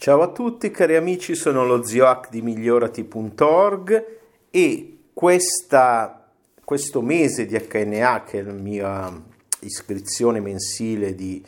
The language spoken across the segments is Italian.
Ciao a tutti cari amici, sono lo zioac di migliorati.org e questa, questo mese di HNA, che è la mia iscrizione mensile di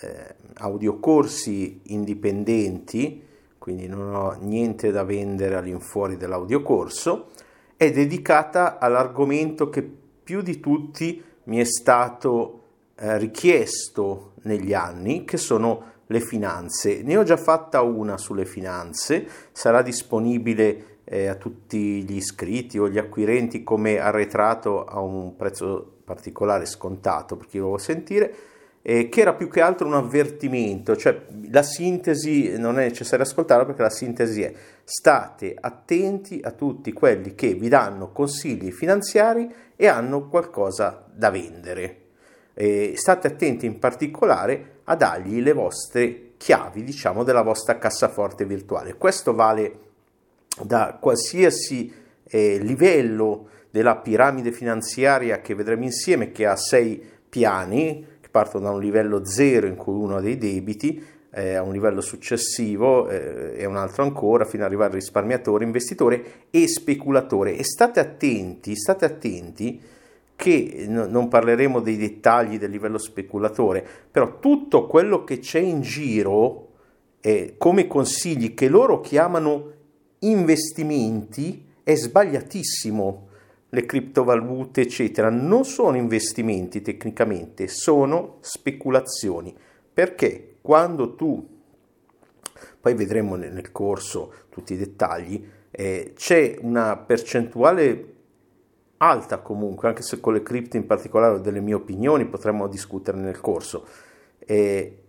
eh, audiocorsi indipendenti, quindi non ho niente da vendere all'infuori dell'audiocorso, è dedicata all'argomento che più di tutti mi è stato eh, richiesto negli anni, che sono le finanze. Ne ho già fatta una sulle finanze, sarà disponibile eh, a tutti gli iscritti o gli acquirenti come arretrato a un prezzo particolare scontato per chi lo vuole sentire. Eh, che era più che altro un avvertimento, cioè la sintesi non è necessario ascoltarla perché la sintesi è state attenti a tutti quelli che vi danno consigli finanziari e hanno qualcosa da vendere. Eh, state attenti in particolare a dargli le vostre chiavi, diciamo, della vostra cassaforte virtuale. Questo vale da qualsiasi eh, livello della piramide finanziaria che vedremo insieme, che ha sei piani, che partono da un livello zero in cui uno ha dei debiti, eh, a un livello successivo eh, e un altro ancora, fino ad arrivare al risparmiatore, investitore e speculatore. E state attenti, state attenti che non parleremo dei dettagli del livello speculatore, però tutto quello che c'è in giro eh, come consigli che loro chiamano investimenti è sbagliatissimo. Le criptovalute, eccetera, non sono investimenti tecnicamente, sono speculazioni. Perché quando tu, poi vedremo nel corso tutti i dettagli, eh, c'è una percentuale alta comunque, anche se con le cripto in particolare ho delle mie opinioni, potremmo discutere nel corso. E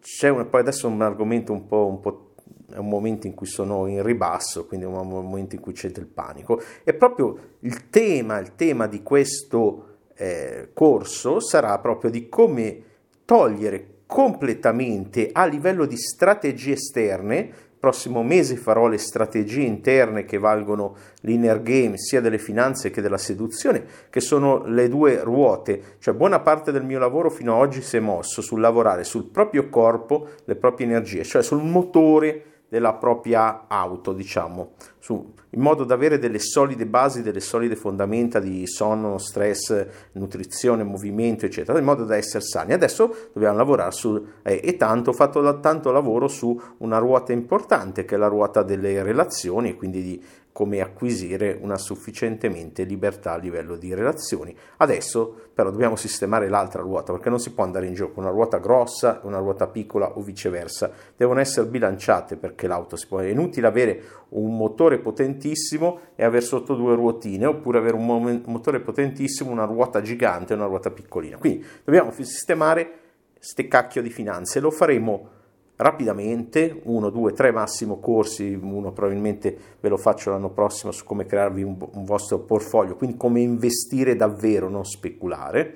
c'è un, poi adesso un argomento un po', un po' è un momento in cui sono in ribasso, quindi è un momento in cui c'è del panico. E proprio il tema, il tema di questo eh, corso sarà proprio di come togliere completamente a livello di strategie esterne prossimo mese farò le strategie interne che valgono l'inner game sia delle finanze che della seduzione, che sono le due ruote, cioè buona parte del mio lavoro fino ad oggi si è mosso sul lavorare sul proprio corpo, le proprie energie, cioè sul motore della propria auto, diciamo, su, in modo da avere delle solide basi, delle solide fondamenta di sonno, stress, nutrizione, movimento, eccetera, in modo da essere sani. Adesso dobbiamo lavorare su, eh, e tanto, ho fatto tanto lavoro su una ruota importante che è la ruota delle relazioni e quindi di come acquisire una sufficientemente libertà a livello di relazioni. Adesso però dobbiamo sistemare l'altra ruota perché non si può andare in gioco una ruota grossa e una ruota piccola o viceversa. Devono essere bilanciate perché l'auto si può. È inutile avere un motore potentissimo e avere sotto due ruotine oppure avere un motore potentissimo, una ruota gigante e una ruota piccolina. Quindi dobbiamo sistemare ste cacchio di finanze. Lo faremo rapidamente, uno, due, tre massimo corsi, uno probabilmente ve lo faccio l'anno prossimo su come crearvi un, un vostro portfolio, quindi come investire davvero, non speculare.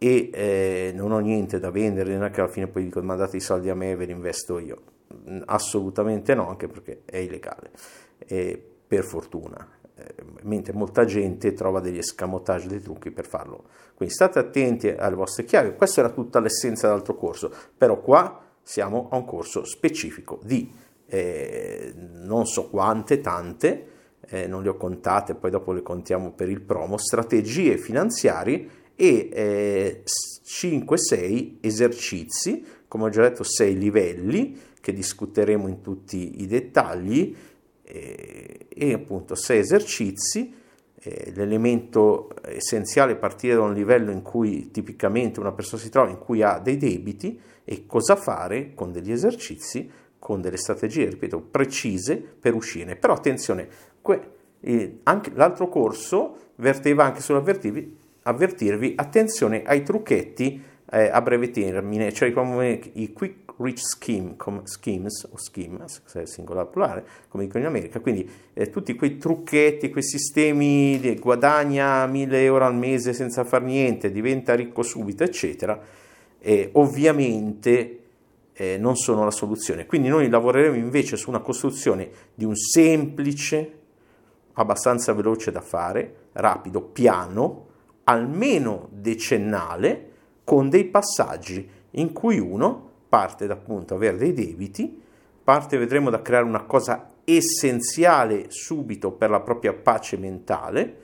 E eh, non ho niente da vendere, non è che alla fine poi dico mandate i soldi a me e ve li investo io, assolutamente no, anche perché è illegale, e per fortuna, eh, mentre molta gente trova degli escamotage, dei trucchi per farlo. Quindi state attenti alle vostre chiavi, questa era tutta l'essenza dell'altro corso, però qua siamo a un corso specifico di eh, non so quante, tante, eh, non le ho contate, poi dopo le contiamo per il promo, strategie finanziarie e eh, 5-6 esercizi, come ho già detto 6 livelli che discuteremo in tutti i dettagli eh, e appunto 6 esercizi. Eh, l'elemento essenziale è partire da un livello in cui tipicamente una persona si trova, in cui ha dei debiti, e cosa fare con degli esercizi, con delle strategie, ripeto, precise per uscire. Però attenzione, que- eh, anche l'altro corso verteva anche sull'avvertirvi avvertirvi attenzione ai trucchetti eh, a breve termine, cioè come i quick reach scheme, come schemes o scheme, se è singolare plurale, come dicono in America, quindi eh, tutti quei trucchetti, quei sistemi di guadagna 1000 euro al mese senza far niente, diventa ricco subito, eccetera eh, ovviamente eh, non sono la soluzione. Quindi noi lavoreremo invece su una costruzione di un semplice, abbastanza veloce da fare, rapido, piano, almeno decennale, con dei passaggi in cui uno parte da appunto avere dei debiti, parte vedremo da creare una cosa essenziale subito per la propria pace mentale,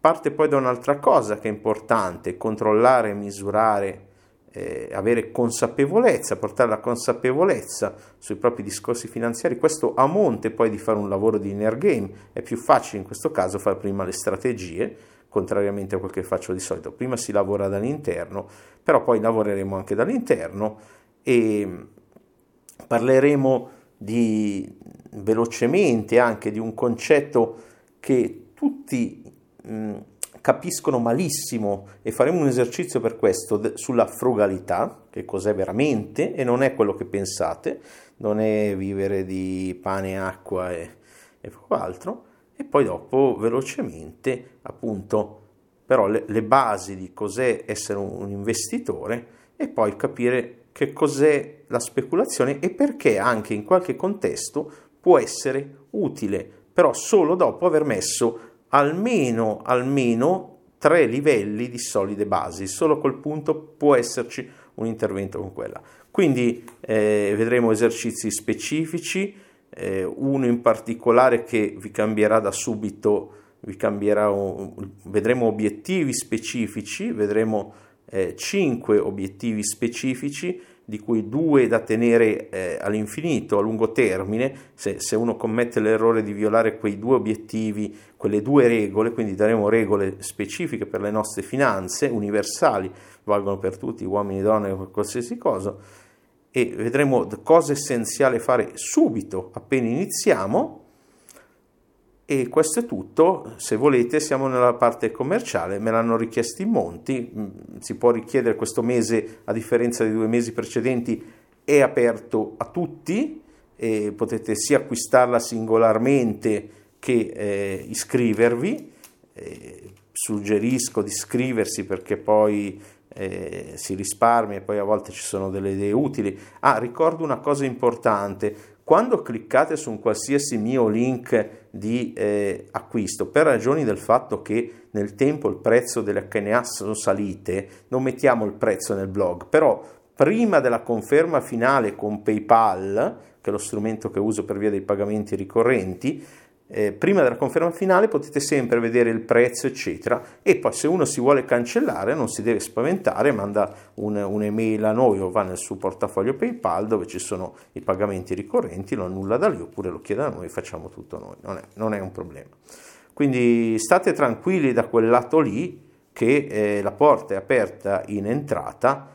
parte poi da un'altra cosa che è importante, controllare, misurare, eh, avere consapevolezza, portare la consapevolezza sui propri discorsi finanziari, questo a monte poi di fare un lavoro di inner game, è più facile in questo caso fare prima le strategie, contrariamente a quel che faccio di solito, prima si lavora dall'interno, però poi lavoreremo anche dall'interno e parleremo di, velocemente anche di un concetto che tutti mh, capiscono malissimo. E faremo un esercizio per questo de- sulla frugalità, che cos'è veramente e non è quello che pensate, non è vivere di pane, acqua e, e poco altro, e poi dopo velocemente appunto però le, le basi di cos'è essere un, un investitore e poi capire che cos'è la speculazione e perché anche in qualche contesto può essere utile, però solo dopo aver messo almeno, almeno tre livelli di solide basi, solo a quel punto può esserci un intervento con quella. Quindi eh, vedremo esercizi specifici, eh, uno in particolare che vi cambierà da subito, vi cambierà vedremo obiettivi specifici, vedremo eh, cinque obiettivi specifici di cui due da tenere eh, all'infinito, a lungo termine, se, se, uno commette l'errore di violare quei due obiettivi, quelle due regole, quindi daremo regole specifiche per le nostre finanze, universali, valgono per tutti, uomini donne, qualsiasi cosa, e vedremo cosa è essenziale fare subito, appena iniziamo, e questo è tutto, se volete siamo nella parte commerciale, me l'hanno richiesto in monti, mm, si può richiedere questo mese a differenza dei due mesi precedenti, è aperto a tutti, e potete sia acquistarla singolarmente che eh, iscrivervi, eh, suggerisco di iscriversi perché poi eh, si risparmia e poi a volte ci sono delle idee utili. Ah, ricordo una cosa importante, quando cliccate su un qualsiasi mio link di eh, acquisto, per ragioni del fatto che nel tempo il prezzo delle HNA sono salite, non mettiamo il prezzo nel blog, però prima della conferma finale con PayPal, che è lo strumento che uso per via dei pagamenti ricorrenti, eh, prima della conferma finale potete sempre vedere il prezzo, eccetera, e poi se uno si vuole cancellare non si deve spaventare, manda un, un'email a noi o va nel suo portafoglio PayPal dove ci sono i pagamenti ricorrenti, lo annulla da lì oppure lo chiede a noi, facciamo tutto noi, non è, non è un problema. Quindi state tranquilli da quel lato lì che eh, la porta è aperta in entrata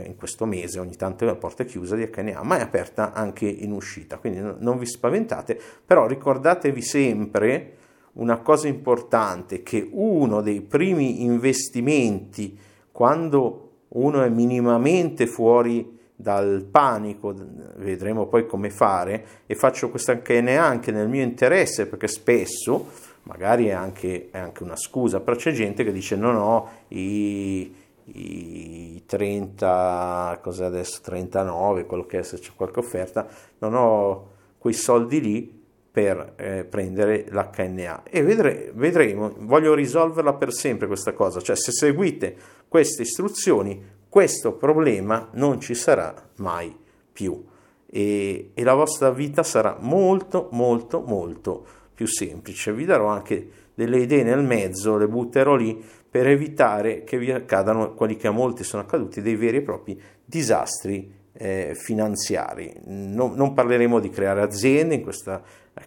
in questo mese ogni tanto la porta è chiusa di HNA, ma è aperta anche in uscita, quindi non vi spaventate, però ricordatevi sempre una cosa importante, che uno dei primi investimenti quando uno è minimamente fuori dal panico, vedremo poi come fare, e faccio questa HNA anche nel mio interesse, perché spesso, magari è anche, è anche una scusa, però c'è gente che dice no, no, i i 30, cos'è adesso, 39, quello che è, se c'è qualche offerta, non ho quei soldi lì per eh, prendere l'HNA e vedre, vedremo, voglio risolverla per sempre questa cosa, cioè se seguite queste istruzioni questo problema non ci sarà mai più e, e la vostra vita sarà molto molto molto più semplice. Vi darò anche delle idee nel mezzo, le butterò lì per evitare che vi accadano quelli che a molti sono accaduti, dei veri e propri disastri eh, finanziari. Non, non, parleremo di creare aziende in questa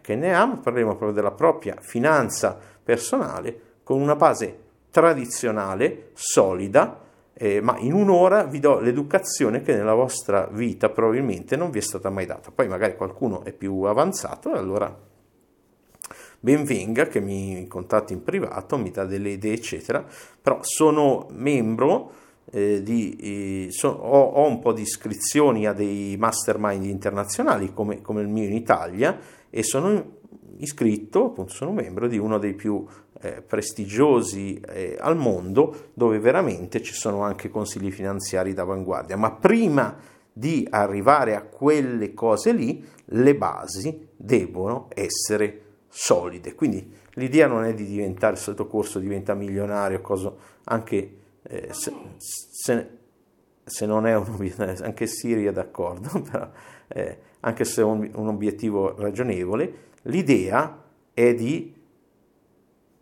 HNA, ma parleremo proprio della propria finanza personale con una base tradizionale, solida, eh, ma in un'ora vi do l'educazione che nella vostra vita probabilmente non vi è stata mai data. Poi magari qualcuno è più avanzato e allora ben venga che mi contatti in privato, mi dà delle idee, eccetera, però sono membro eh, di, eh, so, ho, ho, un po' di iscrizioni a dei mastermind internazionali come, come il mio in Italia e sono iscritto, appunto sono membro di uno dei più eh, prestigiosi eh, al mondo dove veramente ci sono anche consigli finanziari d'avanguardia, ma prima di arrivare a quelle cose lì le basi devono essere solide. Quindi l'idea non è di diventare il solito corso, diventa milionario, cosa, anche eh, se, se, se non è un obiettivo, anche Siri è d'accordo, però, eh, anche se è un, un obiettivo ragionevole, l'idea è di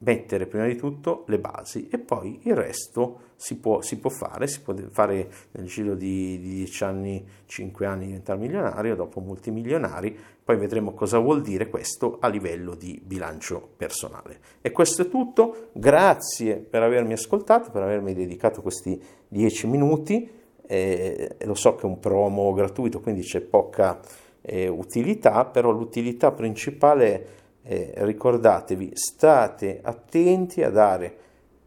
mettere prima di tutto le basi e poi il resto si può, si può fare, si può fare nel giro di 10 anni, 5 anni diventare milionario, dopo multimilionari, poi vedremo cosa vuol dire questo a livello di bilancio personale. E questo è tutto, grazie per avermi ascoltato, per avermi dedicato questi 10 minuti, eh, lo so che è un promo gratuito, quindi c'è poca eh, utilità, però l'utilità principale è eh, ricordatevi, state attenti a dare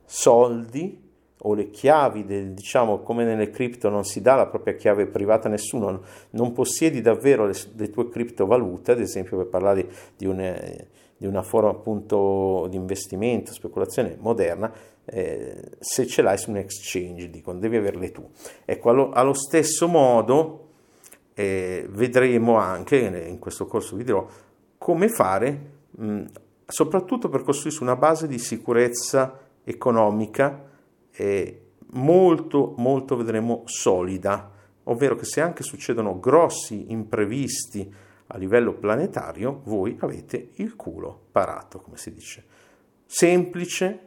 soldi o le chiavi, del, diciamo come nelle cripto non si dà la propria chiave privata a nessuno, non possiedi davvero le, le tue criptovalute, ad esempio per parlare di, un, di una forma appunto di investimento, speculazione moderna, eh, se ce l'hai su un exchange, dicono, devi averle tu. Ecco, allo, allo stesso modo eh, vedremo anche, in questo corso vi dirò, come fare Mm, soprattutto per costruirsi una base di sicurezza economica eh, molto, molto, vedremo, solida, ovvero che se anche succedono grossi imprevisti a livello planetario, voi avete il culo parato, come si dice. Semplice,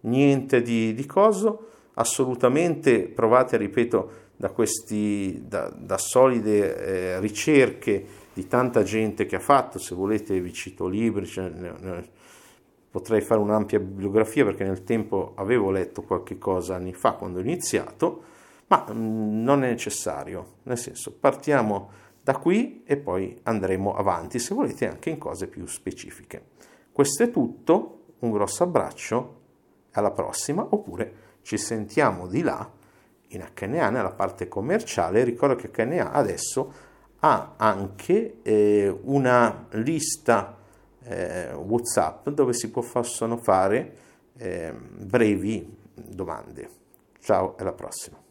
niente di, di coso, assolutamente provate, ripeto, da, questi, da, da solide eh, ricerche di tanta gente che ha fatto, se volete vi cito libri, cioè, ne, ne, potrei fare un'ampia bibliografia perché nel tempo avevo letto qualche cosa anni fa quando ho iniziato, ma mh, mm, non è necessario, nel senso partiamo da qui e poi andremo avanti, se volete anche in cose più specifiche. Questo è tutto, un grosso abbraccio, alla prossima, oppure ci sentiamo di là in HNA nella parte commerciale, ricordo che HNA adesso ha anche eh, una lista eh, WhatsApp dove si possono fare eh, brevi domande. Ciao, alla prossima.